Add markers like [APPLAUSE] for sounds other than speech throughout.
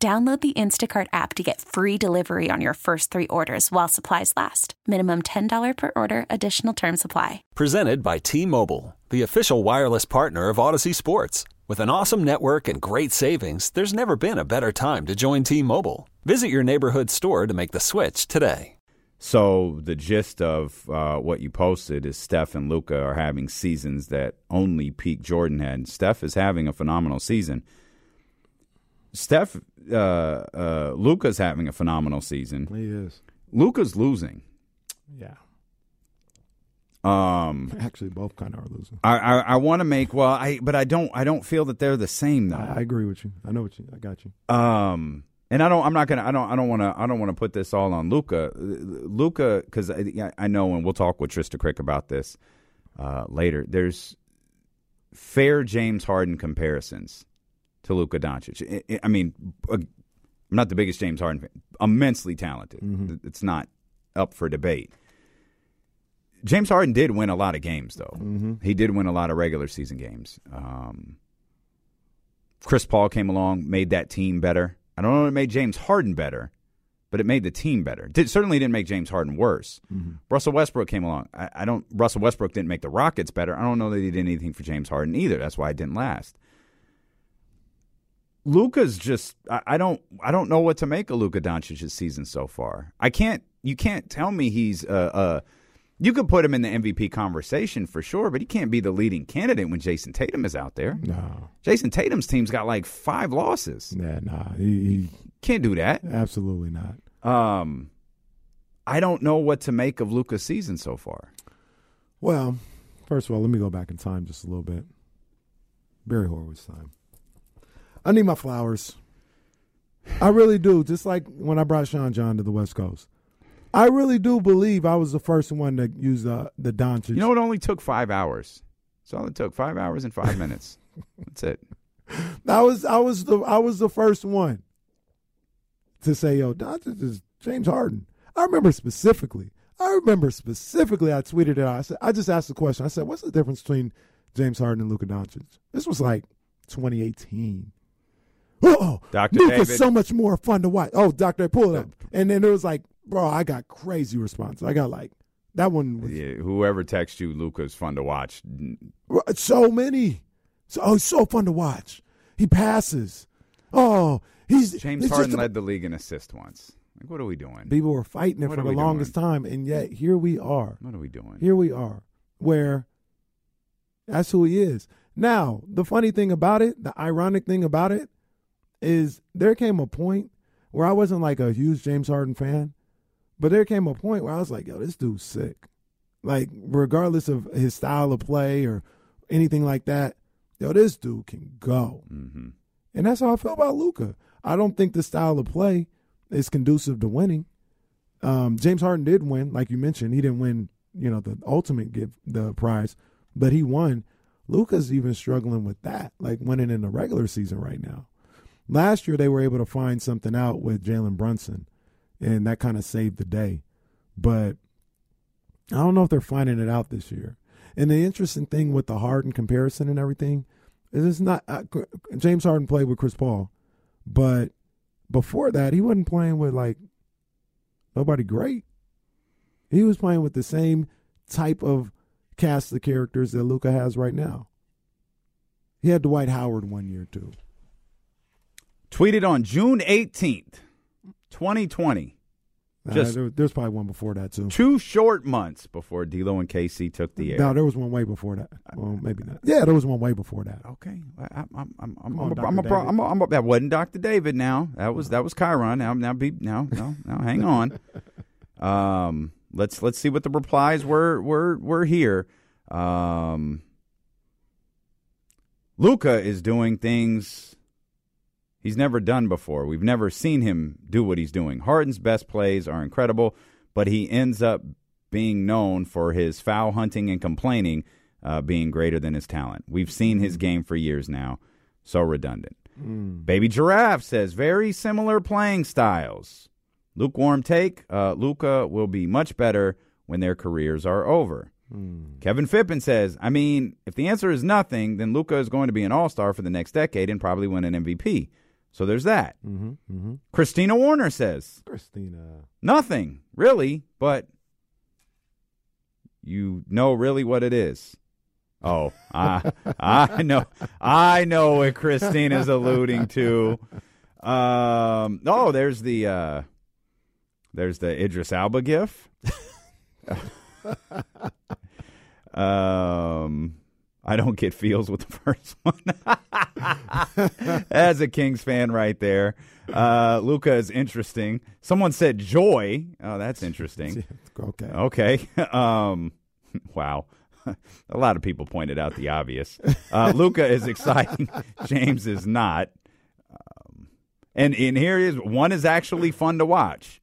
Download the Instacart app to get free delivery on your first three orders while supplies last. Minimum $10 per order, additional term supply. Presented by T Mobile, the official wireless partner of Audacy Sports. With an awesome network and great savings, there's never been a better time to join T Mobile. Visit your neighborhood store to make the switch today. So the gist of uh, what you posted is Steph and Luka are having seasons that only peak Jordan had. Steph is having a phenomenal season. Steph, uh, uh, Luka's having a phenomenal season. He is. Luka's losing. Yeah. Um, Actually, both kind of are losing. I I, I want to make well, I but I don't I don't feel that they're the same though. I, I agree with you. I know what you. I got you. Um, and I don't. I'm not gonna. I don't. I don't want to. I don't want to put this all on Luka. Luka, because I, I know, and we'll talk with Trista Crick about this uh, later. There's fair James Harden comparisons to Luka Doncic. I, I mean, I'm not the biggest James Harden fan. Immensely talented. Mm-hmm. It's not up for debate. James Harden did win a lot of games, though. Mm-hmm. He did win a lot of regular season games. Um, Chris Paul came along, made that team better. I don't know if it made James Harden better, but it made the team better. Did, certainly didn't make James Harden worse. Mm-hmm. Russell Westbrook came along. I, I don't. Russell Westbrook didn't make the Rockets better. I don't know that he did anything for James Harden either. That's why it didn't last. Luka's just. I, I don't. I don't know what to make of Luka Doncic's season so far. I can't. You can't tell me he's. Uh, uh, you could put him in the MVP conversation for sure, but he can't be the leading candidate when Jayson Tatum is out there. No. Jayson Tatum's team's got like five losses. Yeah. Nah. He, Can't do that. absolutely not. Um, I don't know what to make of Luka's season so far. Well, first of all, let me go back in time just a little bit. Barry Horowitz time. I need my flowers. I really do. Just like when I brought Sean John to the West Coast. I really do believe I was the first one to use uh, the Doncic. You know, it only took five hours. That's all it took. Five hours and five minutes. That's it. [LAUGHS] I was I was the I was the first one to say, "Yo, Doncic is James Harden." I remember specifically. I remember specifically. I tweeted it. out. I said, I just asked the question. I said, "What's the difference between James Harden and Luka Doncic?" This was like 2018. Oh, Dr. Luka's David. so much more fun to watch. Oh, Doctor, pull it up. And then it was like, bro, I got crazy response. I got like that one was Yeah, whoever texts you, Luka's fun to watch. so many. So, oh, he's so fun to watch. He passes. Oh, he's James it's Harden a- led the league in assists once. Like, what are we doing? People were fighting it What for the longest doing? time, and yet here we are. What are we doing? Here we are, where that's who he is. Now, the funny thing about it, the ironic thing about it, is there came a point where I wasn't like a huge James Harden fan, but there came a point where I was like, yo, this dude's sick. Like, regardless of his style of play or anything like that, yo, this dude can go. hmm And that's how I feel about Luka. I don't think the style of play is conducive to winning. Um, James Harden did win, like you mentioned. He didn't win, you know, the ultimate give the prize, but he won. Luka's even struggling with that, like winning in the regular season right now. Last year they were able to find something out with Jalen Brunson, and that kind of saved the day. But I don't know if they're finding it out this year. And the interesting thing with the Harden comparison and everything is it's not uh, James Harden played with Chris Paul, but before that he wasn't playing with like nobody great. He was playing with the same type of cast of characters that Luka has right now. He had Dwight Howard one year too. Tweeted on June 18th, 2020. Uh, Just- there, there's probably one before that too. Two short months before D'Lo and KC took the air. No, there was one way before that. Well, maybe not. Yeah, there was one way before that. Okay, I, I'm, I'm, I'm, I'm, on, I'm, a. I'm, a. I'm, a, I'm a, that wasn't Dr. David. Now that was that was Chiron. Now now be now now now hang on. [LAUGHS] Um, let's let's see what the replies were were were here. Um, Luka is doing things he's never done before. We've never seen him do what he's doing. Harden's best plays are incredible, but he ends up being known for his foul hunting and complaining uh, being greater than his talent. We've seen his game for years now. So redundant. Baby Giraffe says very similar playing styles. Lukewarm take. Uh, Luka will be much better when their careers are over. Kevin Fippen says, I mean, if the answer is nothing, then Luka is going to be an all star for the next decade and probably win an MVP. So there's that. Mm-hmm, mm-hmm. Christina Warner says, Christina. nothing, really, but you know really what it is. Oh, I, [LAUGHS] I know, I know what Christina's alluding to. Um, oh, there's the, uh, there's the Idris Elba gif. [LAUGHS] um, I don't get feels with the first one. [LAUGHS] [LAUGHS] As a Kings fan, right there. Uh, Luka is interesting. Someone said joy. Oh, that's interesting. [LAUGHS] Okay. Okay. [LAUGHS] Um, wow. A lot of people pointed out the obvious. Uh, Luka is exciting. James is not. Um, and and here is one is actually fun to watch.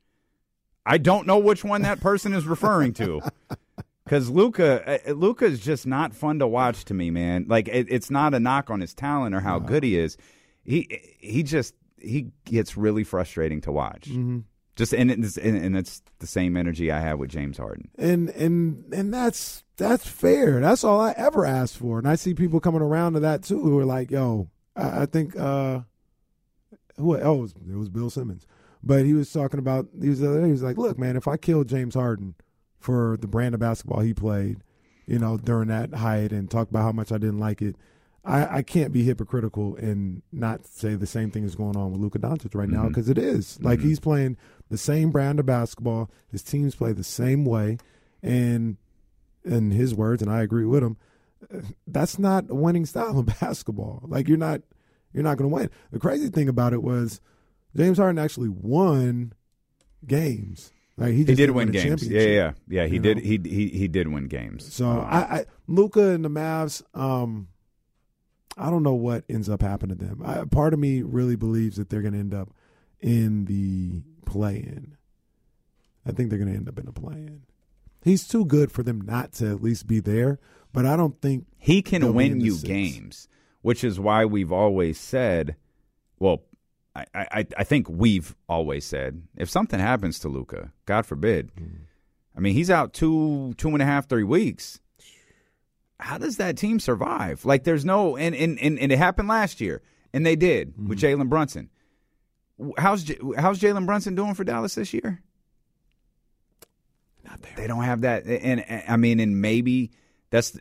I don't know which one that person is referring to. Because Luka, uh, Luka is just not fun to watch to me, man. Like it, it's not a knock on his talent or how good he is. He he just he gets really frustrating to watch. Mm-hmm. Just and it's and, and it's the same energy I have with James Harden. and and and that's that's fair. That's all I ever asked for. And I see people coming around to that too, who are like, "Yo, I, I think uh, who? Oh, it was, it was Bill Simmons." But he was talking about he was he was like, "Look, man, if I killed James Harden for the brand of basketball he played, you know, during that height, and talk about how much I didn't like it." I, I can't be hypocritical and not say the same thing is going on with Luka Doncic right now Mhm. because it is. Like he's playing the same brand of basketball. His teams play the same way, and in his words, and I agree with him, that's not a winning style of [LAUGHS] basketball. Like you're not you're not going to win. The crazy thing about it was James Harden actually won games. Like he, He did win games. Yeah, yeah, yeah. Yeah, he did. know? He he he did win games. So Uh, I, I Luka and the Mavs, um, I don't know what ends up happening to them. I, part of me really believes that they're going to end up in the play-in. I think they're going to end up in the play-in. He's too good for them not to at least be there, but I don't think he can win you six. games, which is why we've always said. Well, I I I think we've always said if something happens to Luka, God forbid. I mean, he's out two two and a half three weeks. How does that team survive? Like, there's no and and and, and it happened last year, and they did with mm-hmm. Jalen Brunson. How's J- how's Jalen Brunson doing for Dallas this year? not there. They don't have that, and, and I mean, and maybe that's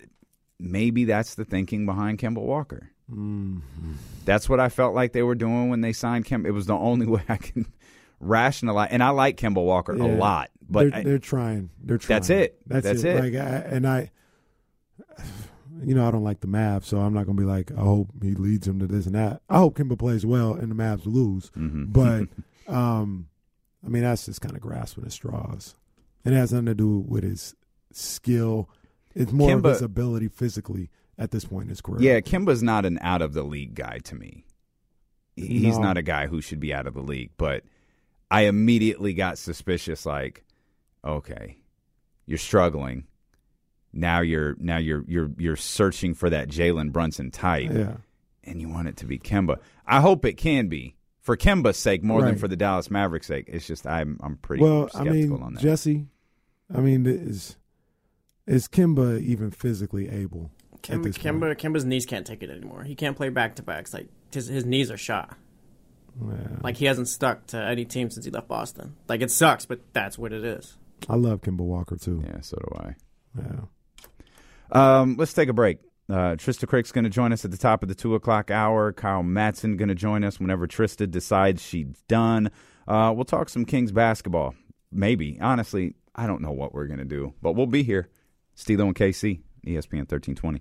maybe that's the thinking behind Kemba Walker. That's what I felt like they were doing when they signed Kemba. It was the only [LAUGHS] way I can rationalize, and I like Kemba Walker a lot, but they're, I- they're trying. They're trying. That's it. That's, That's it. it. Like, I, and I, you know, I don't like the Mavs, so I'm not going to be like, I hope he leads them to this and that. I hope Kemba plays well and the Mavs lose. Mhm. But, [LAUGHS] um, I mean, that's just kind of grasping at straws. It has nothing to do with his skill. It's more Kemba- of his ability physically at this point in his career. yeah, Kemba's not an out of the league guy to me. He's No. not a guy who should be out of the league, but I immediately got suspicious. Like, okay, you're struggling. Now you're now you're you're you're searching for that Jalen Brunson type. Yeah. and you want it to be Kemba. I hope it can be for Kemba's sake more than for the Dallas Mavericks' sake. It's just I'm I'm pretty Well, I skeptical mean, on that. Jesse, I mean, is is Kemba even physically able? At Kemba, this Kemba's knees can't take it anymore. He can't play back to backs. Like his his knees are shot. Yeah. Like he hasn't stuck to any team since he left Boston. Like it sucks, but that's what it is. I love Kemba Walker too. yeah, so do I. Yeah. Um, let's take a break. Uh, Trista Crick's going to join us at the top of the two o'clock hour. Kyle Matson going to join us whenever Trista decides she's done. Uh, we'll talk some Kings basketball. Maybe. Honestly, I don't know what we're going to do, but we'll be here. Stilo and KC, ESPN 1320.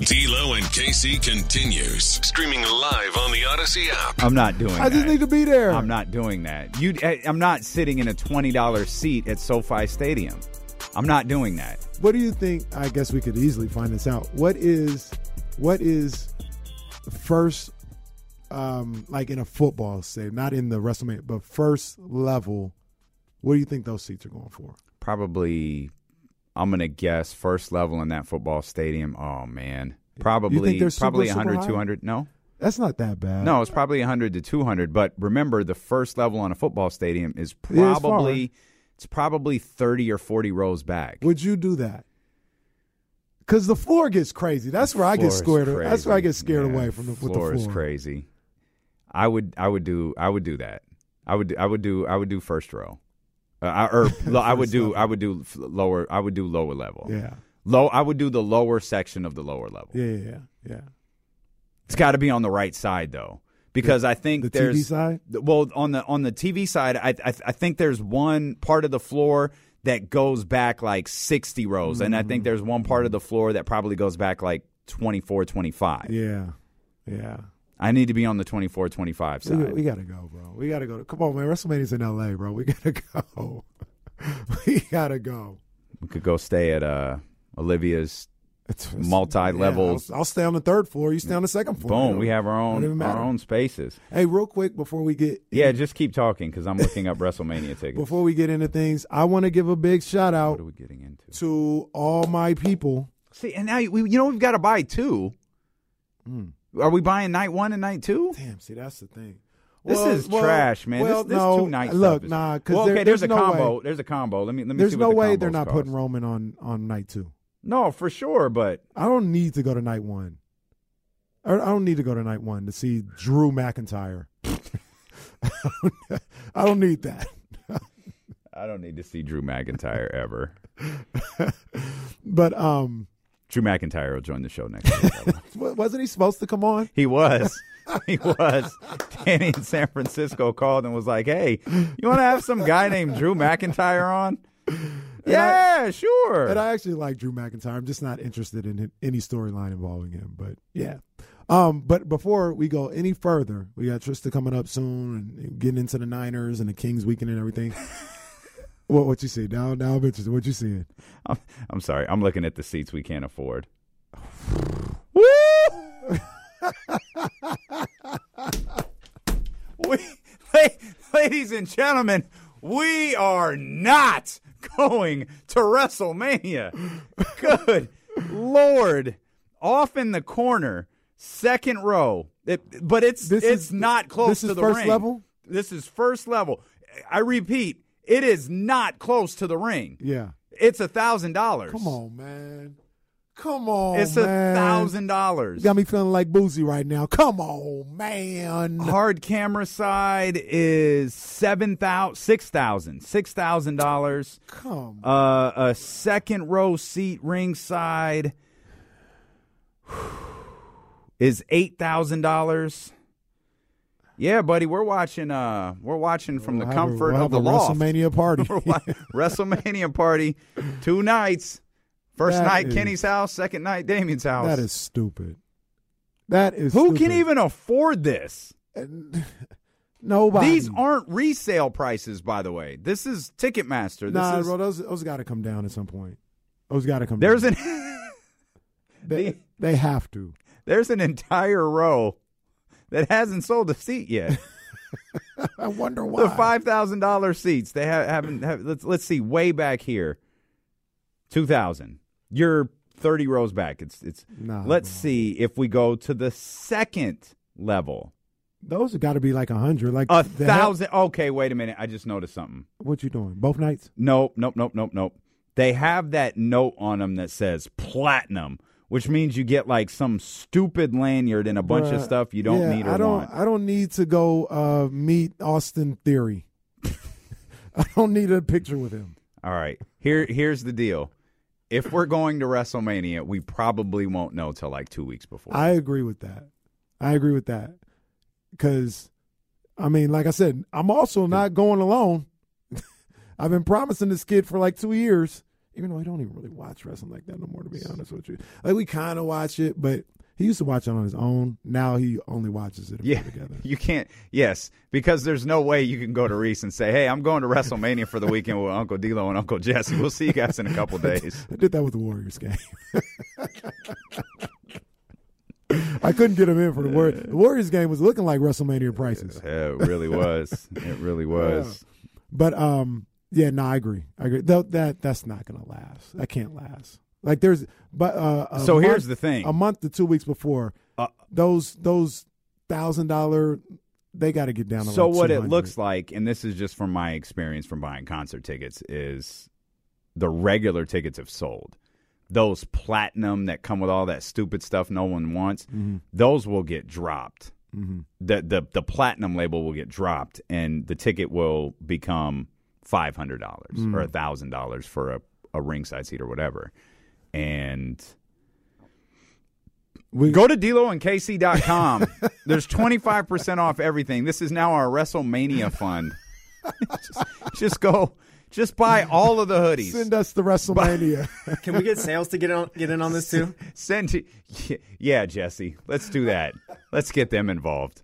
D'Lo and KC continues streaming live on the Audacy app. I'm not doing that. I just that. need to be there. I'm not doing that. You, I- I'm not sitting in a twenty dollars seat at SoFi Stadium. I'm not doing that. What do you think? I guess we could easily find this out. What is what is first um like in a football say, not in the WrestleMania, but first level, what do you think those seats are going for? Probably, I'm gonna guess first level in that football stadium. Oh man, probably super, probably super 100, high? 200. No, That's not that bad. no, it's probably 100 to 200. But remember, the first level on a football stadium is It is probably it's probably 30 or 40 rows back. Would you do that? Because the floor gets crazy. That's where I get Floor scared. That's where I get scared Yeah, away from the, with the floor floor. is crazy. I would I would do I would do that. I would I would do I would do first row. Uh, I, or [LAUGHS] I would do. I would do lower I would do lower level. Yeah, Low I would do the lower section of the lower level. yeah, yeah, yeah. yeah. It's got to be on the right side though. Because I think The there's TV side. well on the on the TV side I, I I think there's one part of the floor that goes back like 60 rows and I Mm-hmm. think there's one part of the floor that probably goes back like 24 25. Yeah, yeah. I need to be on the 24 25 We, side. we gotta go, bro. We gotta go. Come on, man. WrestleMania's in LA, bro. We gotta [LAUGHS] go. we gotta go. We could go stay at uh, Olivia's. It's- Multi-level- yeah, I'll, I'll stay on the third floor. You stay on the second floor. Boom, we have our own our own spaces. Hey, real quick before we get Yeah, just keep talking because I'm looking up WrestleMania [LAUGHS] tickets. before we get into things, I want to give a big shout what out are we getting into? to all my people. See, and now we, you know we've got to buy two. Are we buying night one and night two? Damn, see that's the thing. This Well- is well- trash, man. Well, this this no, two night look, stuff is- nah, because well, okay, there's, a no combo. Way, There's a combo. Let me let me. there's see no what the way they're not cost. putting Roman on on night two. No, for sure, but I don't need to go to night one. I don't need to go to night one to see Drew McIntyre. [LAUGHS] I don't need that. I don't need to see Drew McIntyre ever. [LAUGHS] But um, Drew McIntyre will join the show next week. by the way. wa- wasn't he supposed to come on? He was. He was. Danny in San Francisco called and was like, "Hey, you want to have some guy named Drew McIntyre on?" Yeah, sure. And I actually like Drew McIntyre. I'm just not interested in any storyline involving him. But yeah. Um, but before we go any further, we got Trista coming up soon and getting into the Niners and the Kings weekend and everything. What what you see? Now now I'm interested. What you seeing? I'm, I'm sorry. I'm looking at the seats we can't afford. [LAUGHS] we, ladies and gentlemen, we are not going to WrestleMania. Good Lord. Off in the corner, second row. It, but it's This it's is- not close this to is the first ring. level? This is first level. I repeat, it is not close to the ring. Yeah. It's a thousand dollars. Come on, man. Come on, It's a thousand dollars. Got me feeling like boozy right now. Come on, man. Hard camera side is seven thousand, six thousand, six thousand dollars. Come. Uh, a second row seat ringside [SIGHS] is eight thousand dollars. Yeah, buddy, we're watching. Uh, we're watching from We'll the a- comfort we'll of the loft. WrestleMania party. [LAUGHS] WrestleMania party, two nights. First That night is- Kenny's house, second night Damien's house. That is stupid. That is Who stupid. can even afford this? [LAUGHS] Nobody. These aren't resale prices, by the way. This is Ticketmaster. This nah, is, bro. Those those got to come down at some point. Those got to come. there's down. an [LAUGHS] they, they have to. there's an entire row that hasn't sold a seat yet. [LAUGHS] [LAUGHS] I wonder why. the five thousand dollars seats they ha- haven't. Have, let's let's see. Way back here, two thousand. You're thirty rows back. It's it's. Nah, let's see if we go to the second level. Those have got to be like a hundred. Like A thousand. Okay, wait a minute. I just noticed something. What you doing? Both nights? Nope, nope, nope, nope, nope. They have that note on them that says platinum, which means you get like some stupid lanyard and a bunch of stuff you don't yeah, need or I don't. want. I don't need to go uh, meet Austin Theory. [LAUGHS] I don't need a picture with him. All right. Here here's the deal. If we're going to WrestleMania, we probably won't know till like 2 weeks before. I agree with that. I agree with that. Because, I mean, like I said, I'm also not going alone. [LAUGHS] I've been promising this kid for like two years, even though I don't even really watch wrestling like that no more, to be honest with you. Like, we kind of watch it, but he used to watch it on his own. Now he only watches it yeah, together. [LAUGHS] you can't. Yes, because there's no way you can go to Reese and say, "Hey, I'm going to WrestleMania for the weekend with Uncle D'Lo and Uncle Jesse. We'll see you guys in a couple [LAUGHS] days." I did that with the Warriors game. [LAUGHS] I couldn't get him in for the Warriors. The Warriors game was looking like WrestleMania prices. Yeah, it really was. It really was. But um, yeah, no, I agree. I agree. Though that that's not gonna last. That can't last. Like there's, but uh, So here's the thing. A month to two weeks before, Uh, those those thousand dollar, they got to get down to. So like what it looks like, and this is just from my experience from buying concert tickets, is the regular tickets have sold. Those platinum that come with all that stupid stuff no one wants, Mm-hmm. those will get dropped. The, the the platinum label will get dropped, and the ticket will become five hundred dollars Mm. or thousand dollars for a, a ringside seat or whatever. And We- Go to DeloandKC.com. [LAUGHS] There's 25% off everything. This is now our WrestleMania fund. just, [LAUGHS] [LAUGHS] just go, just buy all of the hoodies. Send us the WrestleMania. Can we get sales to get on get in on this too? Send to, yeah, Jesse. Let's do that. Let's get them involved.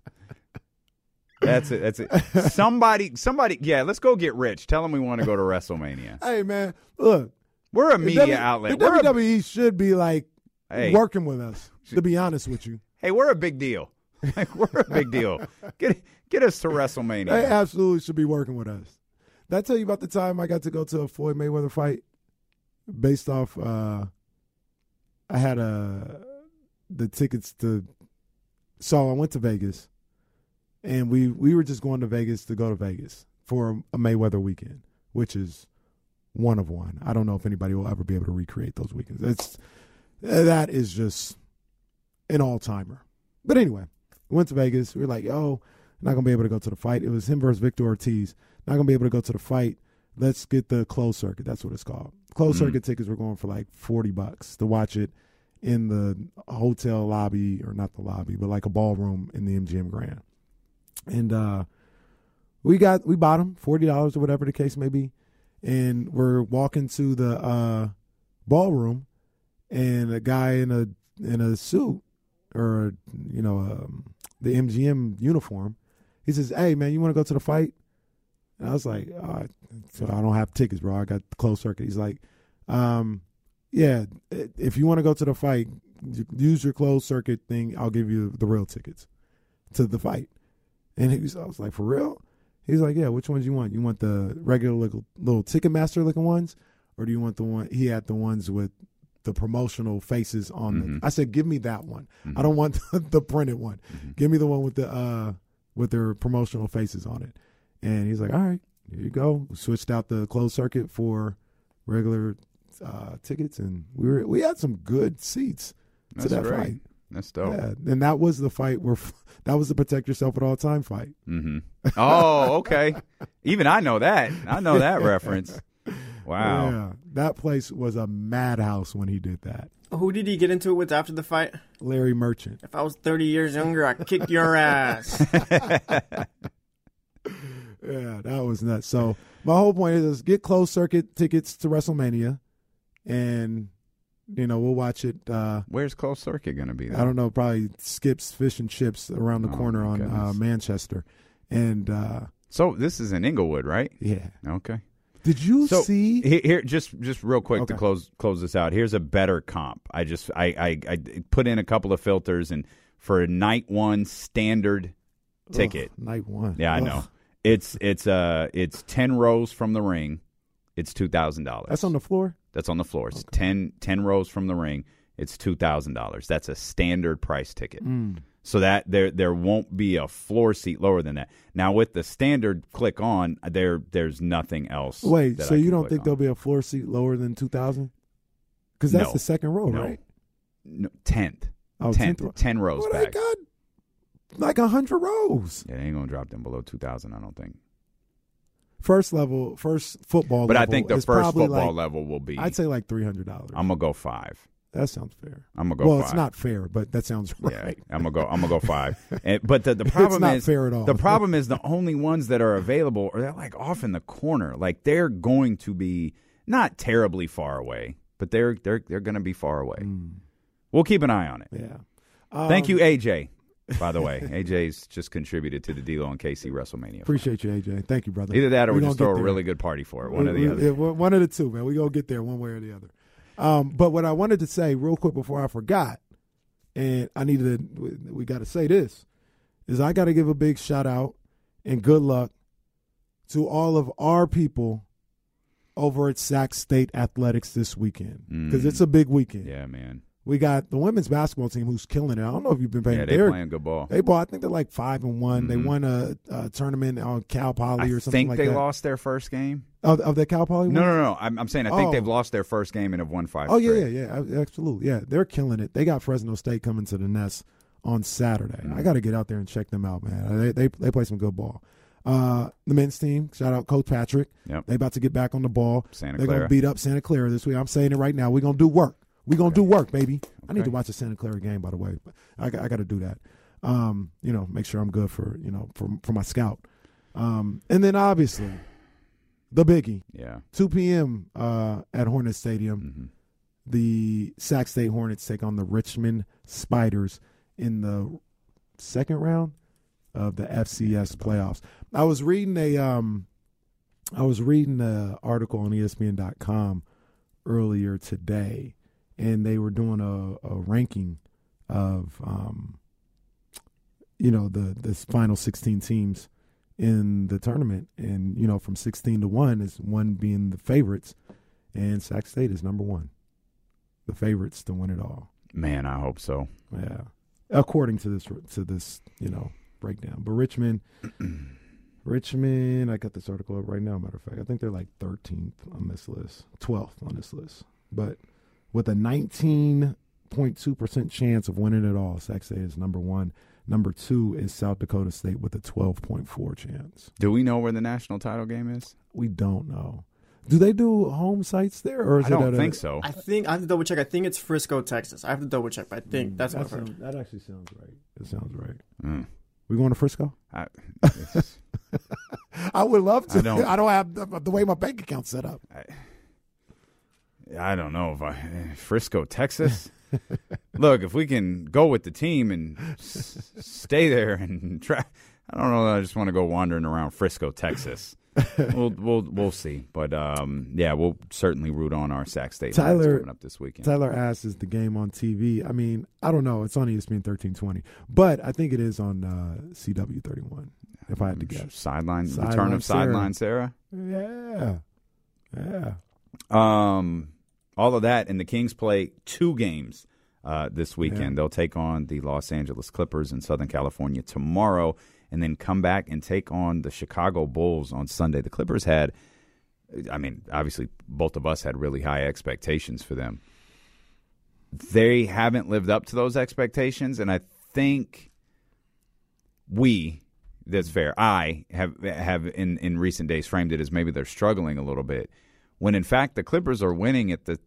That's it. That's it. Somebody, somebody, yeah. Let's go get rich. Tell them we want to go to WrestleMania. hey man, look, We're a media W- outlet. The We're a, WWE should be like Hey. working with us. To be honest with you, hey, we're a big deal. [LAUGHS] Like, we're a big deal. Get get us to WrestleMania. they absolutely should be working with us. Did I tell you about the time I got to go to a Floyd Mayweather fight based off? uh I had a the tickets to. So I went to Vegas, and we we were just going to Vegas to go to Vegas for a Mayweather weekend, which is one of one. I don't know if anybody will ever be able to recreate those weekends. It's that is just an all timer. But anyway, we went to Vegas. We were like, oh, not gonna be able to go to the fight. It was him versus Victor Ortiz. Not gonna be able to go to the fight. Let's get the closed circuit. That's what it's called. Closed Mhm. circuit tickets were going for like forty bucks to watch it in the hotel lobby or not the lobby, but like a ballroom in the MGM Grand. And uh we got we bought them forty dollars or whatever the case may be, and we're walking to the uh ballroom, and a guy in a in a suit or you know um, the MGM uniform, he says, "Hey man, you want to go to the fight?" And I was like, "So I don't have tickets, bro. I got closed circuit." He's like, um, "Yeah, if you want to go to the fight, use your closed circuit thing. I'll give you the real tickets to the fight." And he was, I was like, "For real?" He's like, "Yeah. Which ones you want? You want the regular little, little Ticketmaster looking ones, or do you want the one?" He had the ones with the promotional faces on Mhm. them. I said, "Give me that one. Mhm. I don't want the, [LAUGHS] the printed one. Mhm. Give me the one with the uh with their promotional faces on it." And he's like, "All right, here you go." We switched out the closed circuit for regular uh, tickets, and we were we had some good seats That's to that great. fight. That's dope. Yeah, and that was the fight where that was the protect yourself at all time fight. Mm-hmm. Oh, okay. Even I know that. I know that [LAUGHS] reference. Wow. Yeah, that place was a madhouse when he did that. Who did he get into it with after the fight? Larry Merchant. If I was 30 years younger, I'd kick your ass. [LAUGHS] Yeah, that was nuts. So my whole point is get closed circuit tickets to WrestleMania, and you know we'll watch it. Uh, Where's closed circuit going to be? I don't know, probably Skips Fish and Chips around the Oh, corner on uh. Manchester, And uh, So this is in Inglewood, right? yeah, Okay. did you So see? he- here, just just real quick to close close this out. Here's a better comp. I just I, I I put in a couple of filters and for a night one standard ticket. Ugh, night one. Yeah, I Ugh. know. It's it's uh it's ten rows from the ring. It's two thousand dollars. That's on the floor. That's on the floor. It's 10, 10 rows from the ring. It's two thousand dollars. That's a standard price ticket. Mm. So that there there won't be a floor seat lower than that. Now with the standard click on, there there's nothing else. Wait, so you don't think on. there'll be a floor seat lower than two thousand? Because that's No. the second row, No. right? no, tenth? Oh, tenth, 10th row. ten rows Well, they back. got like a hundred rows. Yeah, they ain't gonna drop them below two thousand. I don't think. First level, first football. But I think the first football like- level will be. I'd say like three hundred dollars. I'm gonna go five. That sounds fair. I'm gonna go. well, five. it's not fair, but that sounds Yeah, right. I'm gonna go. I'm gonna go five. [LAUGHS] And, but the, the problem not is fair at all. The problem is the only ones that are available are they're like off in the corner. Like they're going to be not terribly far away, but they're they're they're going to be far away. We'll keep an eye on it. Yeah. Thank you, Um, AJ. By the way, AJ's just contributed to the D'Lo and KC WrestleMania. Appreciate you, AJ. Thank you, brother. Either that or we, gonna just throw a there. really good party for it. One or the we- other. one of the two, man. We gonna get there one way or the other. Um, but what I wanted to say real quick before I forgot, and I needed to, we, we got to say this, is I got to give a big shout out and good luck to all of our people over at Sac State Athletics this weekend because Mm. it's a big weekend. Yeah, man. We got the women's basketball team who's killing it. I don't know if you've been paying. Yeah, they they're- playing good ball. They bought. I think they're like five and one. They Mhm. won a, a tournament on Cal Poly I or something think like they that. lost their first game. Of, of the Cal Poly. No, one? no, no. I'm, I'm saying I think Oh. they've lost their first game and have won five. Oh yeah, straight. yeah, yeah, absolutely. Yeah, they're killing it. They got Fresno State coming to the Nest on Saturday. Mm. I got to get out there and check them out, man. They they they play some good ball. Uh, the men's team, shout out Coach Patrick. Yep. They about to get back on the ball. Santa They're Clara. gonna beat up Santa Clara this week. I'm saying it right now. We're gonna do work. We're gonna do work, baby. I need to watch the Santa Clara game, by the way. But I, got- I got to do that. Um, you know, make sure I'm good for you know for for my scout. Um, and then obviously the biggie. Yeah. 2 p.m. Uh, at Hornet Stadium. hmm The Sac State Hornets take on the Richmond Spiders in the second round of the FCS playoffs. I was reading a um, I was reading an article on ESPN.com earlier today, and they were doing a, a ranking of um, you know the the final 16 teams in the tournament, and you know from 16 to one is one being the favorites, and Sac State is number one, the favorites to win it all. Man, I hope so. Yeah, according to this to this you know breakdown. But Richmond, [CLEARS THROAT] Richmond, I got this article up right now. Matter of fact, I think they're like 13th on this list, 12th on this list, but with a 19.2 percent chance of winning it all, Sac State is number one. Number two is South Dakota State with a 12.4 chance. Do we know where the national title game is? We don't know. Do they do home sites there, or is I it don't at a- think so. I think I have to double check. I think it's Frisco, Texas. I have to double check, but I think that's what That, I've sounds, that actually sounds right. It sounds right. Mm. We going to Frisco? I, [LAUGHS] I would love to. I don't- [LAUGHS] I don't have the, the way my bank account's set up. I don't know if I Frisco, Texas. [LAUGHS] Look, if we can go with the team and s- stay there and try, I don't know. I just want to go wandering around Frisco, Texas. we'll we'll we'll see, but um, yeah, we'll certainly root on our Sac State Tyler- coming up this weekend. Tyler asks, "Is the game on TV?" I mean, I don't know. It's on ESPN thirteen twenty, but I think it is on uh, CW thirty one. If I had to guess, Sideline, return Sideline of Sarah. sideline Sarah. yeah, yeah. Um, all of that, and the Kings play two games uh, this weekend. Yeah. They'll take on the Los Angeles Clippers in Southern California tomorrow, and then come back and take on the Chicago Bulls on Sunday. The Clippers had, I mean, obviously, both of us had really high expectations for them. They haven't lived up to those expectations, and I think we that's fair. I have have in in recent days framed it as maybe they're struggling a little bit, when in fact the Clippers are winning at the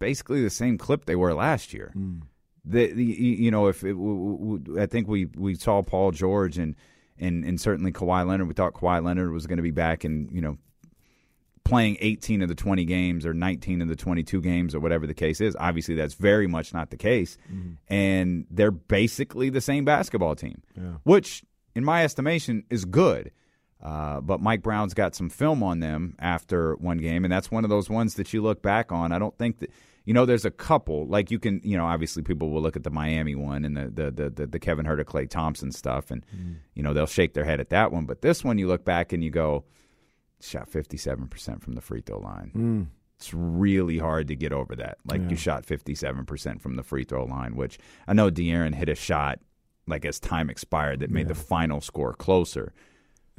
basically the same clip they were last year. Hmm. The, the you know if it, w- w- I think we we saw Paul George and and and certainly Kawhi Leonard. We thought Kawhi Leonard was going to be back and you know playing 18 of the 20 games or 19 of the 22 games or whatever the case is. Obviously, that's very much not the case, mm-hmm. and they're basically the same basketball team, Yeah. which in my estimation, is good. Uh, but Mike Brown's got some film on them after one game, and that's one of those ones that you look back on. I don't think that you know. There's a couple like you can, you know, obviously people will look at the Miami one and the the the, the, the Kevin Huerter, Klay Thompson stuff, and you know they'll shake their head at that one. But this one, you look back and you go, shot 57 percent from the free throw line. It's really hard to get over that. Like you shot 57 percent from the free throw line, which I know De'Aaron hit a shot like as time expired that made the final score closer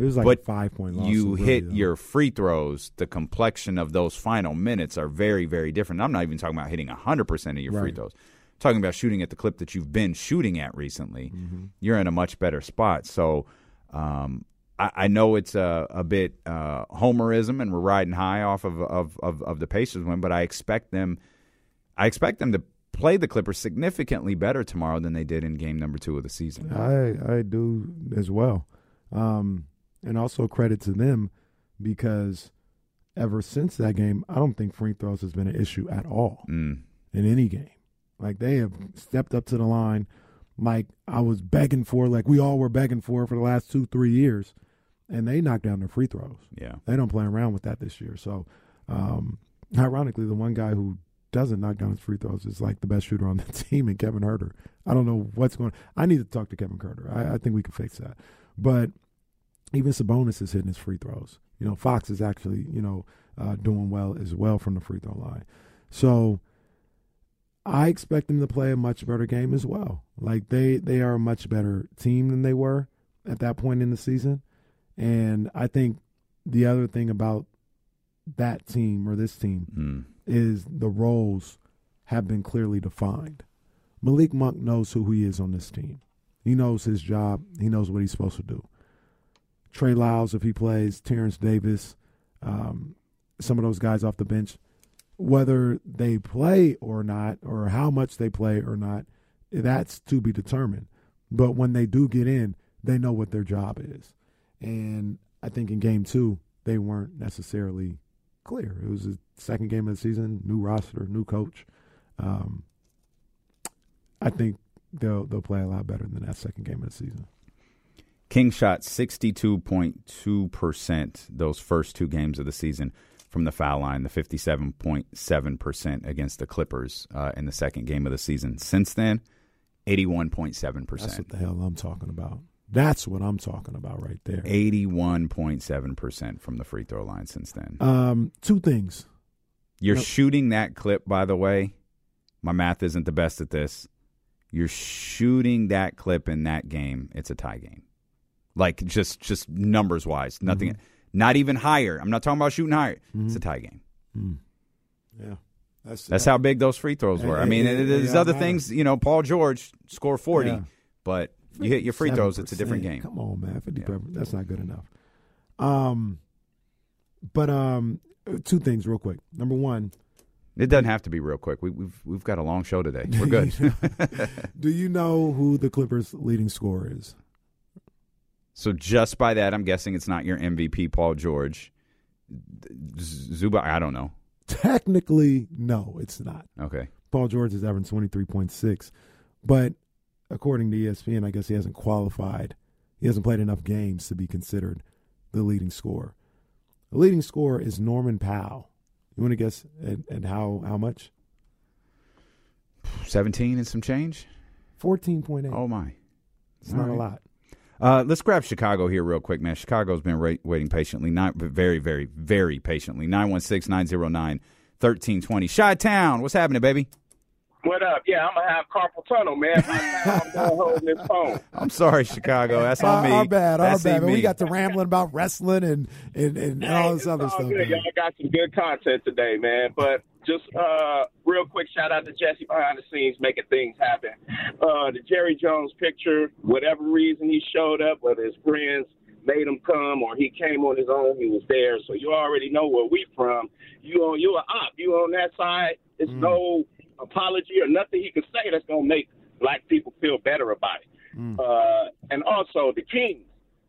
It was like but five point loss. you really, hit though. your free throws, the complexion of those final minutes are very, very different. I'm not even talking about hitting 100% of your free throws. I'm talking about shooting at the clip that you've been shooting at recently. Mm-hmm. You're in a much better spot. So um, I, I know it's a, a bit uh, homerism, and we're riding high off of, of, of, of the Pacers win, but I expect them. I expect them to play the Clippers significantly better tomorrow than they did in game number two of the season. I I do as well, um, and also credit to them because ever since that game, I don't think free throws has been an issue at all Mm. in any game. Like they have stepped up to the line, like I was begging for, like we all were begging for for the last two three years, and they knocked down their free throws. Yeah. They don't play around with that this year. So, um, ironically, the one guy who doesn't knock down his free throws is like the best shooter on the [LAUGHS] team, and Kevin Huerter. I don't know what's going. I need to talk to Kevin Huerter. I, I think we can fix that. But even Sabonis is hitting his free throws. You know, Fox is actually you know uh, doing well as well from the free throw line. So. I expect them to play a much better game as well. Like they they are a much better team than they were at that point in the season. And I think the other thing about that team or this team Mm. is the roles have been clearly defined. Malik Monk knows who he is on this team. He knows his job. He knows what he's supposed to do. Trey Lyles, if he plays, Terrence Davis, um, some of those guys off the bench, whether they play or not, or how much they play or not, that's to be determined. But when they do get in, they know what their job is. And I think in game two, they weren't necessarily clear. It was the second game of the season, new roster, new coach. Um, I think they'll they'll play a lot better than that second game of the season. King shot 62.2% those first two games of the season from the foul line, the 57.7% against the Clippers uh, in the second game of the season. Since then, 81.7%. That's what the hell I'm talking about. That's what I'm talking about right there. 81.7% from the free throw line since then. Um, two things. You're shooting that clip, by the way. My math isn't the best at this. You're shooting that clip in that game. It's a tie game. Like just just numbers wise, nothing. Mm-hmm. Not even higher. I'm not talking about shooting higher. It's a tie game. Yeah, that's That's how big those free throws were. I mean, It- it- there's it other matter. things. You know, Paul George score 40, Yeah. but you hit your free throws. It's a different game. Come on, man, fifty. That's not good enough. Um, but um, two things real quick. Number one, It doesn't have to be real quick. We, we've we've got a long show today. We're [LAUGHS] good. do you know who the Clippers' leading scorer is? So just by that, I'm guessing it's not your MVP, Paul George. Zuba, I don't know. Technically, no, it's not. Okay. Paul George is averaging twenty three point six, but according to ESPN, I guess he hasn't qualified. He hasn't played enough games to be considered the leading scorer. The leading scorer is Norman Powell. You want to guess at, at how how much? 17 and some change? Fourteen point eight. Oh, my. it's not all a lot. Uh, let's grab Chicago here real quick, man. Chicago's been ra- waiting patiently, not very, very, very patiently. 916 909 1320. Chi Town, what's happening, baby? What up? Yeah, I'm gonna have carpal tunnel, man. By the time I'm done holding this phone. [LAUGHS] I'm sorry, Chicago. That's on Our, me. our bad, our That's bad. on man. We got to rambling about wrestling and and, and, and all this It's other all stuff. good. Y'all got some good content today, man. But just uh, real quick shout out to Jesse behind the scenes making things happen. Uh, the Jerry Jones picture, whatever reason he showed up, whether his friends made him come or he came on his own, he was there. So you already know where we from. You on you a op. You on that side. It's Mm. no apology or nothing he can say that's gonna make black people feel better about it. Mm. Uh, and also the Kings.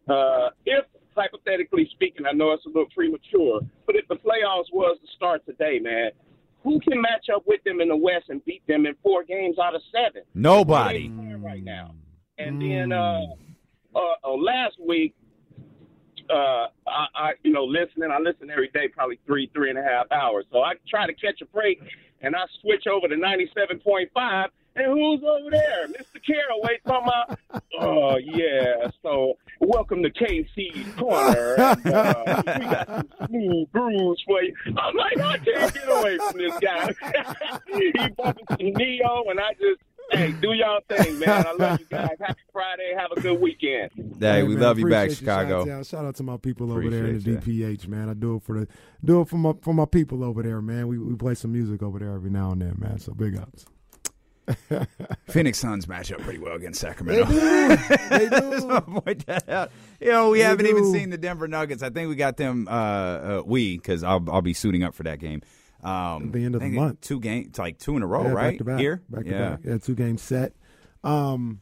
Uh, if hypothetically speaking, I know it's a little premature, but if the playoffs was to start today, man, who can match up with them in the West and beat them in four games out of seven? Nobody. Who they playing right now. And then uh, uh, uh, last week, uh, I, I, you know, listening, I listen every day, probably three, three and a half hours. So I try to catch a break, and I switch over to 97.5. And who's over there? Mr. Caraway talking about, [LAUGHS] oh, yeah. So welcome to KC's Corner. [LAUGHS] And, uh, we got some smooth grooves for you. I'm like, I can't get away from this guy. [LAUGHS] he bumping some Ne-Yo, and I just, hey, do y'all thing, man. I love you guys. Happy Friday. Have a good weekend. Hey, we man, love you back, appreciate Chicago. Shout out, shout out to my people over there in the Appreciate DPH, man. I do it for the do it for my for my people over there, man. We we play some music over there every now and then, man. So big ups. [LAUGHS] Phoenix Suns match up pretty well against Sacramento. They do. [LAUGHS] Just wanna point that out. You know, we They haven't even seen the Denver Nuggets. I think we got them. Uh, uh, we because I'll I'll be suiting up for that game. Um, At the end of the month. two games, like two in a row, Yeah, right Back to back. here. Back to yeah, back. Yeah, two game set. Um,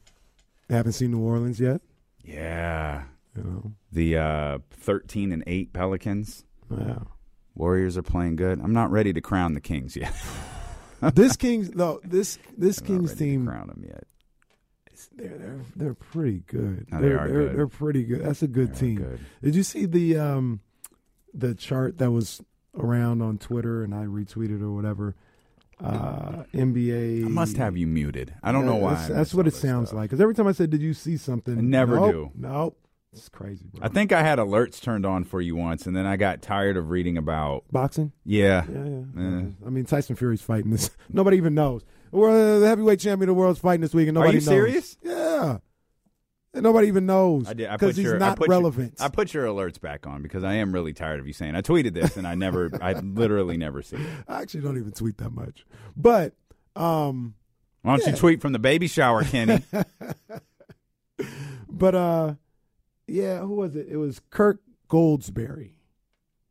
haven't seen New Orleans yet. yeah. You know. The uh, thirteen and eight Pelicans. Wow. Warriors are playing good. I'm not ready to crown the Kings yet. [LAUGHS] this Kings no this this I'm Kings team crown them yet. they're they're they're pretty good. No, they they're, they're, good. they're pretty good. That's a good They're team. good. Did you see the um the chart that was around on Twitter and I retweeted or whatever? Uh NBA I must have you muted. I don't know why. That's, that's what it sounds stuff. like. Because every time I said, "Did you see something?" I never Nope, do. Nope. It's crazy, bro. I think I had alerts turned on for you once, and then I got tired of reading about. boxing. Yeah, Yeah, yeah. Eh. I mean, Tyson Fury's fighting this. [LAUGHS] Nobody even knows. Well, the heavyweight champion of the world's fighting this week, and nobody. Are you knows. serious? Yeah. And nobody even knows. I did. I because put he's your, I not your- relevant. I put your alerts back on because I am really tired of you saying. I tweeted this, and I never, I literally never see it. [LAUGHS] I actually don't even tweet that much. But um, Why don't Yeah. you tweet from the baby shower, Kenny? [LAUGHS] but uh, yeah, who was it? It was Kirk Goldsberry.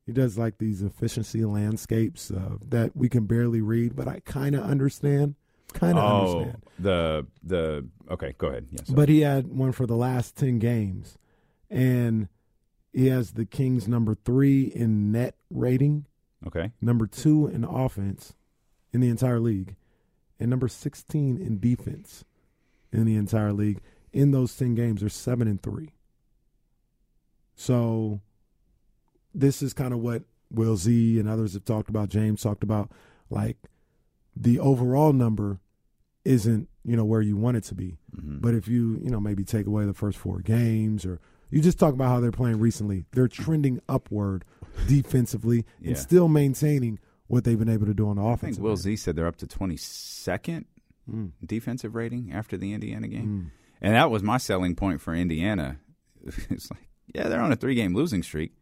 He does like these efficiency landscapes uh, that we can barely read, but I kind of understand. Kind of oh, understand. the the okay, go ahead. Yes, But he had one for the last 10 games. And he has the Kings number three in net rating, okay. number two in offense in the entire league, and number 16 in defense in the entire league. In those 10 games, they're seven and three. So this is kind of what Will Z and others have talked about. James talked about like the overall number isn't, you know, where you want it to be. Mm-hmm. But if you, you know, maybe take away the first four games or you just talk about how they're playing recently, they're trending upward [LAUGHS] defensively Yeah. and still maintaining what they've been able to do on the I offense. think Will Z said they're up to twenty second Mm. defensive rating after the Indiana game, and that was my selling point for Indiana. [LAUGHS] It's like, yeah, they're on a three game losing streak.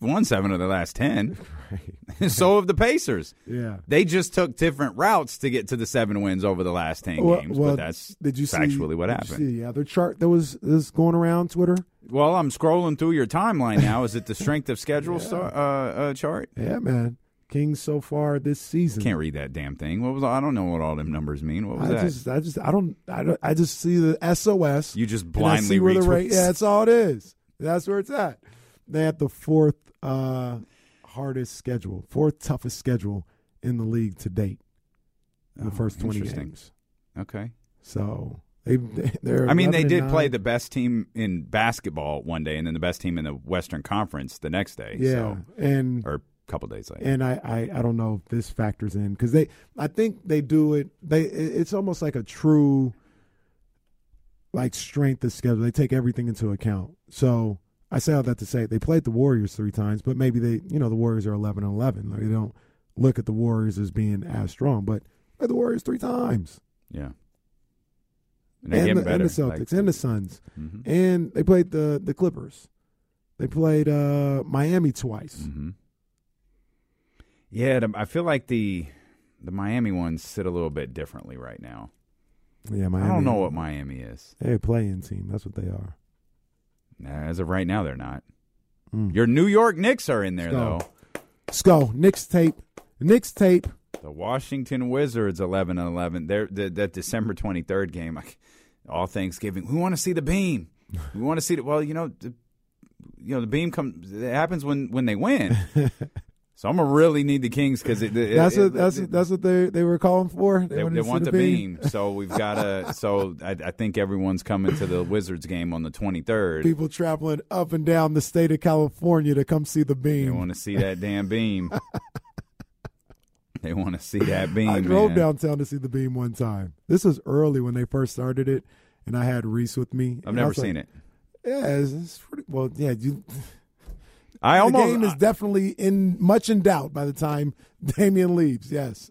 Won seven of the last ten. [LAUGHS] [LAUGHS] so have the Pacers. Yeah. They just took different routes to get to the seven wins over the last ten Well- games, well, but that's did you see, actually what did you happened. see the other chart that was is going around Twitter? Well, I'm scrolling through your timeline now. Is it the [LAUGHS] strength of schedule star, uh, uh, chart? Yeah, man. Kings so far this season. Can't read that damn thing. What was I don't know what all them numbers mean. What was I that? just, I just, I don't, I don't, I just see the SOS. you just blindly see the rate. Yeah, that's all it is. That's where it's at. They had the fourth uh, hardest schedule, fourth toughest schedule in the league to date. In the Oh, first twenty interesting. games. Okay. So they, they're. I mean, they did nine. play the best team in basketball one day, and then the best team in the Western Conference the next day. Yeah, so, and or a couple days later. and I, I, I don't know if this factors in because they I think they do it they it's almost like a true like strength of schedule. They take everything into account. So I say all that to say they played the Warriors three times, but maybe they you know the Warriors are eleven and eleven. Like they don't look at the Warriors as being as strong, but they the Warriors three times. yeah. And, And the, and the Celtics like- and the Suns. Mhm. And they played the the Clippers. They played uh, Miami twice. hmm Yeah, I feel like the the Miami ones sit a little bit differently right now. Yeah, Miami. I don't know what Miami is. They're a playing team. That's what they are. Nah, As of right now, they're not. Mm. Your New York Knicks are in there Let's though. go. Let's go. Knicks tape. Knicks tape. The Washington Wizards, eleven and eleven. They're the, that December twenty third game. Like, all Thanksgiving, we want to see the beam. We want to see the. Well, you know, the, you know, the beam comes. It happens when when they win. [LAUGHS] So I'm gonna really need the Kings because it, it- That's it- what that's it- that's what they they were calling for. they, wanted they want the beam. so we've got to. [LAUGHS] So I, I think everyone's coming to the Wizards game on the 23rd. People traveling up and down the state of California to come see the beam. They want to see that damn beam. [LAUGHS] they want to see that beam. I drove man. downtown to see the beam one time. This was early when they first started it, and I had Reese with me. I've never seen it. Yeah, it's, it's pretty well. Yeah, you, I the almost. game is definitely in much in doubt by the time [LAUGHS] Damian leaves. Yes,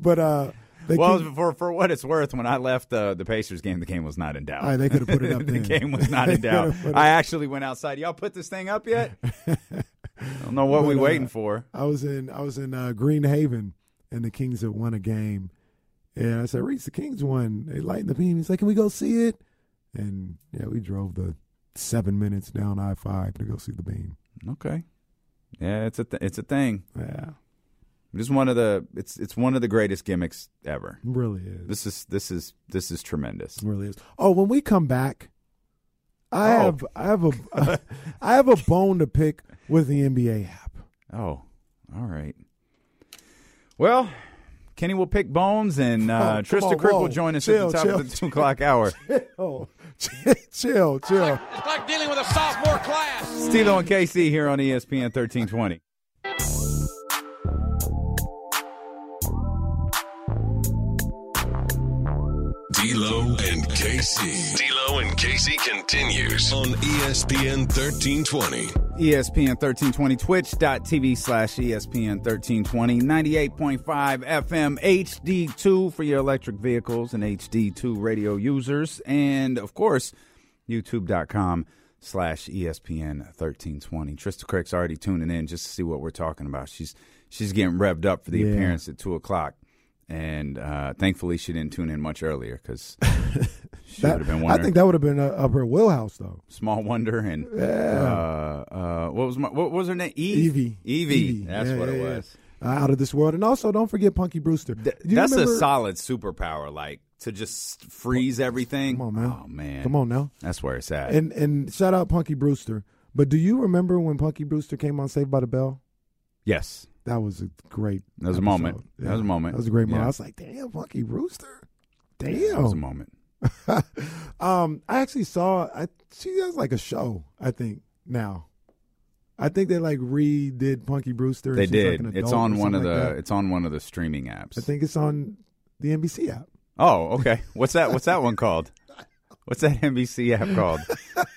but uh, well, keep- for for what it's worth, when I left the the Pacers game, the game was not in doubt. Right, they could've put it up [LAUGHS] the game was not in doubt. could've put it- I actually went outside. Y'all put this thing up yet? I [LAUGHS] don't know what But, we uh, waiting for. I was in I was in uh, Greenhaven, and the Kings had won a game, and I said, "Reese, the Kings won. They lightened the beam." He's like, "Can we go see it?" And yeah, we drove the seven minutes down I five to go see the beam. Okay. Yeah, it's a th- it's a thing. Yeah, Just one of the it's it's one of the greatest gimmicks ever. really is. This is this is this is tremendous. It really is. Oh, when we come back, I Oh. have I have a [LAUGHS] I have a bone to pick with the NBA app. Oh, all right. Well, Kenny will pick bones, and uh, Oh, Trista on, Crick will join us Chill, at the top chill, of the two o'clock hour. [LAUGHS] Oh, chill, chill. It's like dealing with a sophomore class. D'Lo and KC here on ESPN thirteen twenty. D'Lo and KC. D'Lo and KC continues on ESPN 1320. ESPN 1320, twitch.tv slash ESPN 1320, 98.5 FM HD2 for your electric vehicles and HD2 radio users. And of course, youtube.com slash ESPN 1320. Trista Crick's already tuning in just to see what we're talking about. She's she's getting revved up for the Yeah. appearance at 2 o'clock. And uh, thankfully, she didn't tune in much earlier because [LAUGHS] she would have been I think that would have been uh, up her wheelhouse though. Small Wonder and uh, uh, what was my, what was her name? Eve? Evie. Evie. Evie. That's Yeah, what yeah, it yeah. was. Uh, out of this world, and also don't forget Punky Brewster. You That's remember- a solid superpower, like to just freeze everything. Come on, man. Oh man, Come on now. That's where it's at. And and shout out Punky Brewster. But do you remember when Punky Brewster came on Saved by the Bell? yes, That was a great. That was a episode. moment. That was a moment. That was a great moment. Yeah. I was like, damn, Punky Brewster. Damn. That was a moment. [LAUGHS] um, I actually saw. I she has like a show. I think now. I think they like redid Punky Brewster. They did. Like it's on one of the. that. It's on one of the streaming apps. I think it's on the NBC app. Oh, okay. What's that? What's that one called? What's that NBC app called?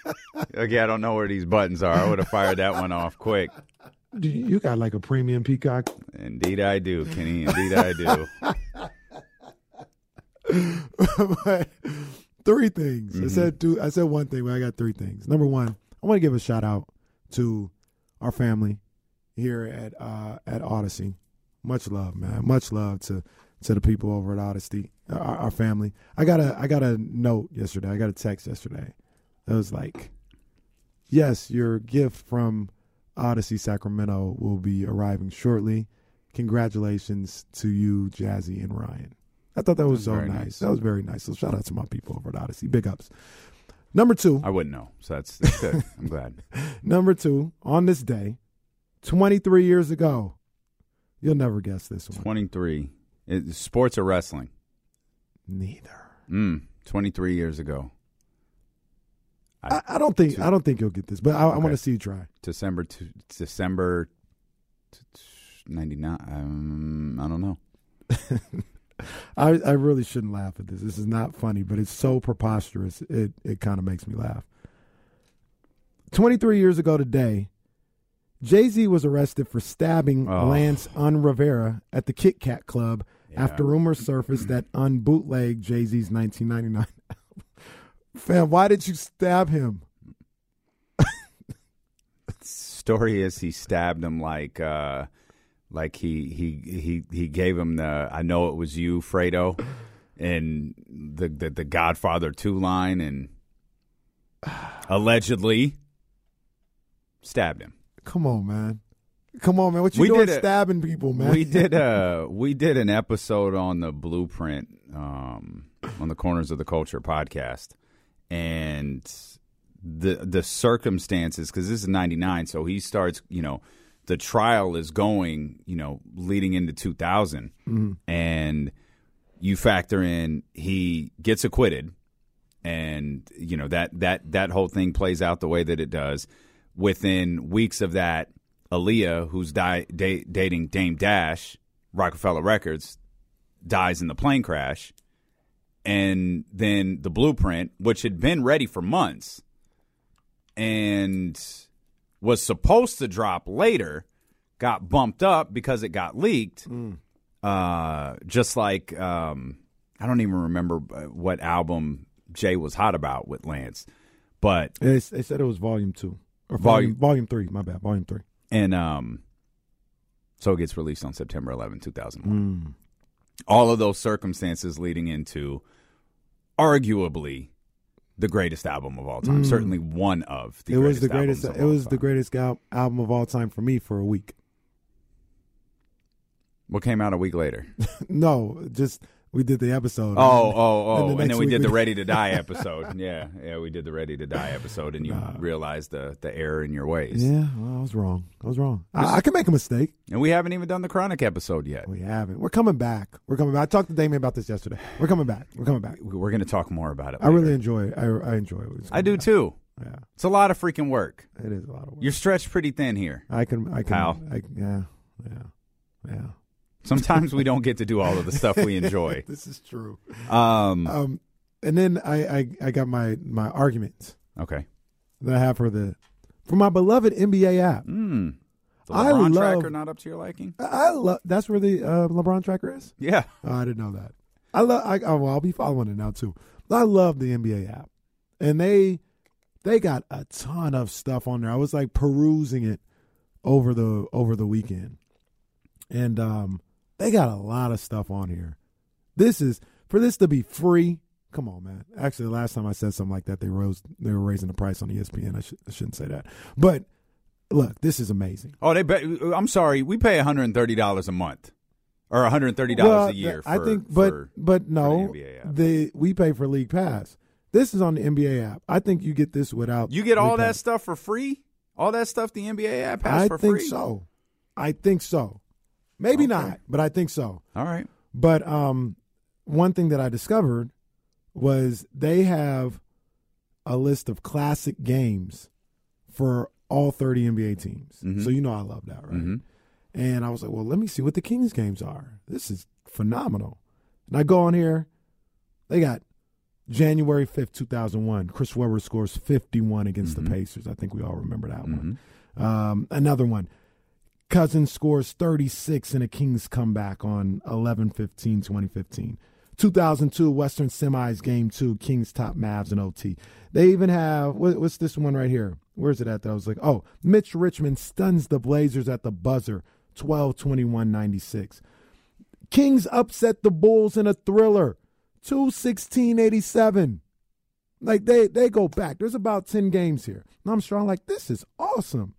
[LAUGHS] okay, I don't know where these buttons are. I would have fired that one off quick. Do You you got like a premium Peacock. Indeed, I do, Kenny. Indeed, I do. but [LAUGHS] three things. I Mhm. said two. I said one thing, but I got three things. Number one, I want to give a shout out to our family here at uh, at Audacy. Much love, man. Much love to to the people over at Audacy, our, our family. I got a I got a note yesterday. I got a text yesterday. It was like, "Yes, your gift from Audacy Sacramento will be arriving shortly. Congratulations to you, Jazzy and Ryan." I thought that was, was so nice. nice. That was very nice. So shout out to my people over at Audacy. Big ups. Number two. I wouldn't know, so that's, that's good. [LAUGHS] I'm glad. Number two. On this day, 23 years ago, you'll never guess this one. 23. It, sports or wrestling? Neither. Mm, 23 years ago. I, I don't think I don't think you'll get this, but I, I want to see you try. December to December t- t- 99. Um, I don't know. [LAUGHS] I, I really shouldn't laugh at this. This is not funny, but it's so preposterous. It it kind of makes me laugh. 23 years ago today, Jay Z was arrested for stabbing Oh. Lance Un Rivera at the Kit Kat Club after rumors surfaced that Un bootlegged Jay Z's 1999 album. Fam, why did you stab him? Story is he stabbed him like uh like he he he he gave him the I know it was you Fredo and the the, the Godfather 2 line and allegedly stabbed him. Come on, man. Come on, man. What you We doing did a- stabbing people, man? We did uh [LAUGHS] we did an episode on the blueprint um on the Corners of the Culture podcast and the the circumstances cuz this is 99 so he starts, you know, the trial is going, you know, leading into 2000, Mhm. and you factor in he gets acquitted, and you know that that that whole thing plays out the way that it does. Within weeks of that, Aaliyah, who's di- da- dating Dame Dash, Rockefeller Records, dies in the plane crash, and then the blueprint, which had been ready for months, and was supposed to drop later, got bumped up because it got leaked. Uh, just like um, I don't even remember uh, what album Jay was hot about with Lance, but They, they said it was volume two or Volume- volume volume three. My bad, volume three. And um, so it gets released on September 11, 2001. Mm. All of those circumstances leading into arguably the greatest album of all time. Mm. Certainly one of the it was the greatest. It was the greatest al- album of all time for me for a week. What came out a week later? [LAUGHS] no, just we did the episode. Oh, oh, oh! the And, then we did the Ready to Die [LAUGHS] episode. Yeah, yeah, we did the Ready to Die episode, and you realized the the error in your ways. Yeah, well, I was wrong. I was wrong. I, I can make a mistake. And we haven't even done the Chronic episode yet. We haven't. We're coming back. We're coming back. I talked to Damien about this yesterday. We're coming back. We're coming back. We're going to talk more about it. I really enjoy it. I, I enjoy it. I do too. Yeah, It's a lot of freaking work. it is a lot of work. You're stretched pretty thin here. I can. I can. Pal. I, yeah. Yeah. Yeah. Sometimes we don't get to do all of the stuff we [LAUGHS] enjoy. this is true. Um, Um, and then I, I, I got my my arguments okay. that I have for the for my beloved NBA app. Mm. The I LeBron love- tracker not up to your liking? I, I love. That's where the uh, LeBron tracker is. Yeah. Oh, I didn't know that. I love. I, oh, well, I'll be following it now too. I love the NBA app, and they they got a ton of stuff on there. I was like perusing it over the over the weekend, and um, they got a lot of stuff on here. This is for this to be free. Come on, man. Actually, the last time I said something like that, they rose. They were raising the price on ESPN. I, sh- I shouldn't say that, but look, this is amazing. Oh, they. Bet, I'm sorry. We pay 130 dollars a month, or 130 dollars Well, a year. the- I think, but for- but no, the NBA app. the we pay for League Pass. This is on the NBA app. I think you get this without. you get all League that Pass. stuff for free. All that stuff the NBA app has I for think so. I think so. Maybe not, but I think so. All right. But um, one thing that I discovered was they have a list of classic games for all 30 NBA teams. Mhm. So you know I love that, right? Mhm. And I was like, well, let me see what the Kings games are. This is phenomenal. And I go on here, they got January 5th, 2001. Chris Webber scores 51 against Mhm. the Pacers. I think we all remember that one. Mhm. Um, another one. Cousins scores 36 in a Kings comeback on 11 15 2015. 2002 Western Semis Game 2, Kings top Mavs and OT. They even have, what, what's this one right here? Where's it at? That I was like, oh, Mitch Richmond stuns the Blazers at the buzzer, 12 21 96. Kings upset the Bulls in a thriller, 2 16 87. Like they they go back. There's about 10 games here. And I'm strong like this is awesome.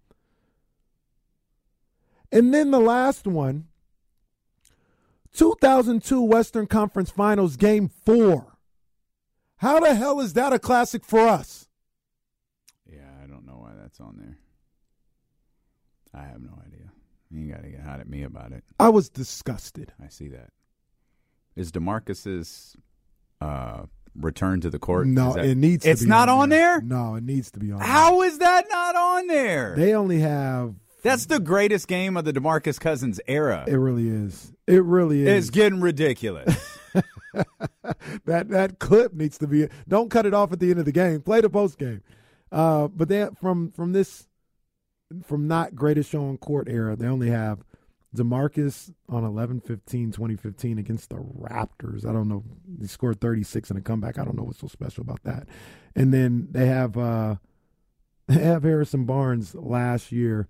And then the last one 2002 Western Conference Finals Game 4. How the hell is that a classic for us? Yeah, I don't know why that's on there. I have no idea. You got to get hot at me about it. I was disgusted. I see that. Is Demarcus's uh, return to the court? No, that- it needs to It's not on there. No, it needs to be on How is that not on there? there. They only have That's the greatest game of the Demarcus Cousins era. it really is. It really is. It's getting ridiculous. [LAUGHS] that that clip needs to be. Don't cut it off at the end of the game. Play the post game. Uh, but they from from this from not greatest show on court era, they only have Demarcus on 11-15-2015 against the Raptors. I don't know. He scored 36 in a comeback. I don't know what's so special about that. And then they have uh, [LAUGHS] they have Harrison Barnes last year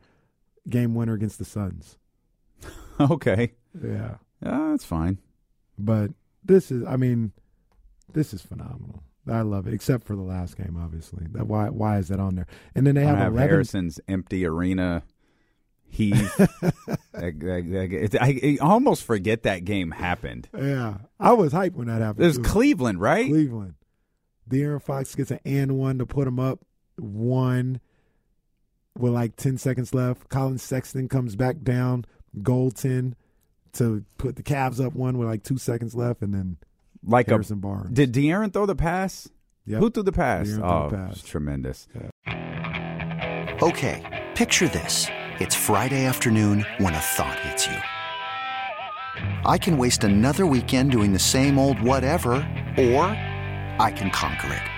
game winner against the Suns. [LAUGHS] okay. Yeah. Uh, that's fine. But this is, I mean, this is phenomenal. I love it, except for the last game, obviously. That why why is that on there? And then they I have, have 11 Harrison's empty arena heave. That- that- that- it- I, I almost forget that game happened. Yeah, I was hyped when that happened. It was too. Cleveland, right? Cleveland. De'Aaron Fox gets an and one to put him up one. With like 10 seconds left. Collin Sexton comes back down, goal 10 to put the Cavs up one with like two seconds left, and then Like Harrison a Barnes. Did De'Aaron throw the pass? Yep. Who threw the pass? De'Aaron threw oh, the pass. tremendous. Okay, picture this. It's Friday afternoon when a thought hits you. I can waste another weekend doing the same old whatever, or I can conquer it.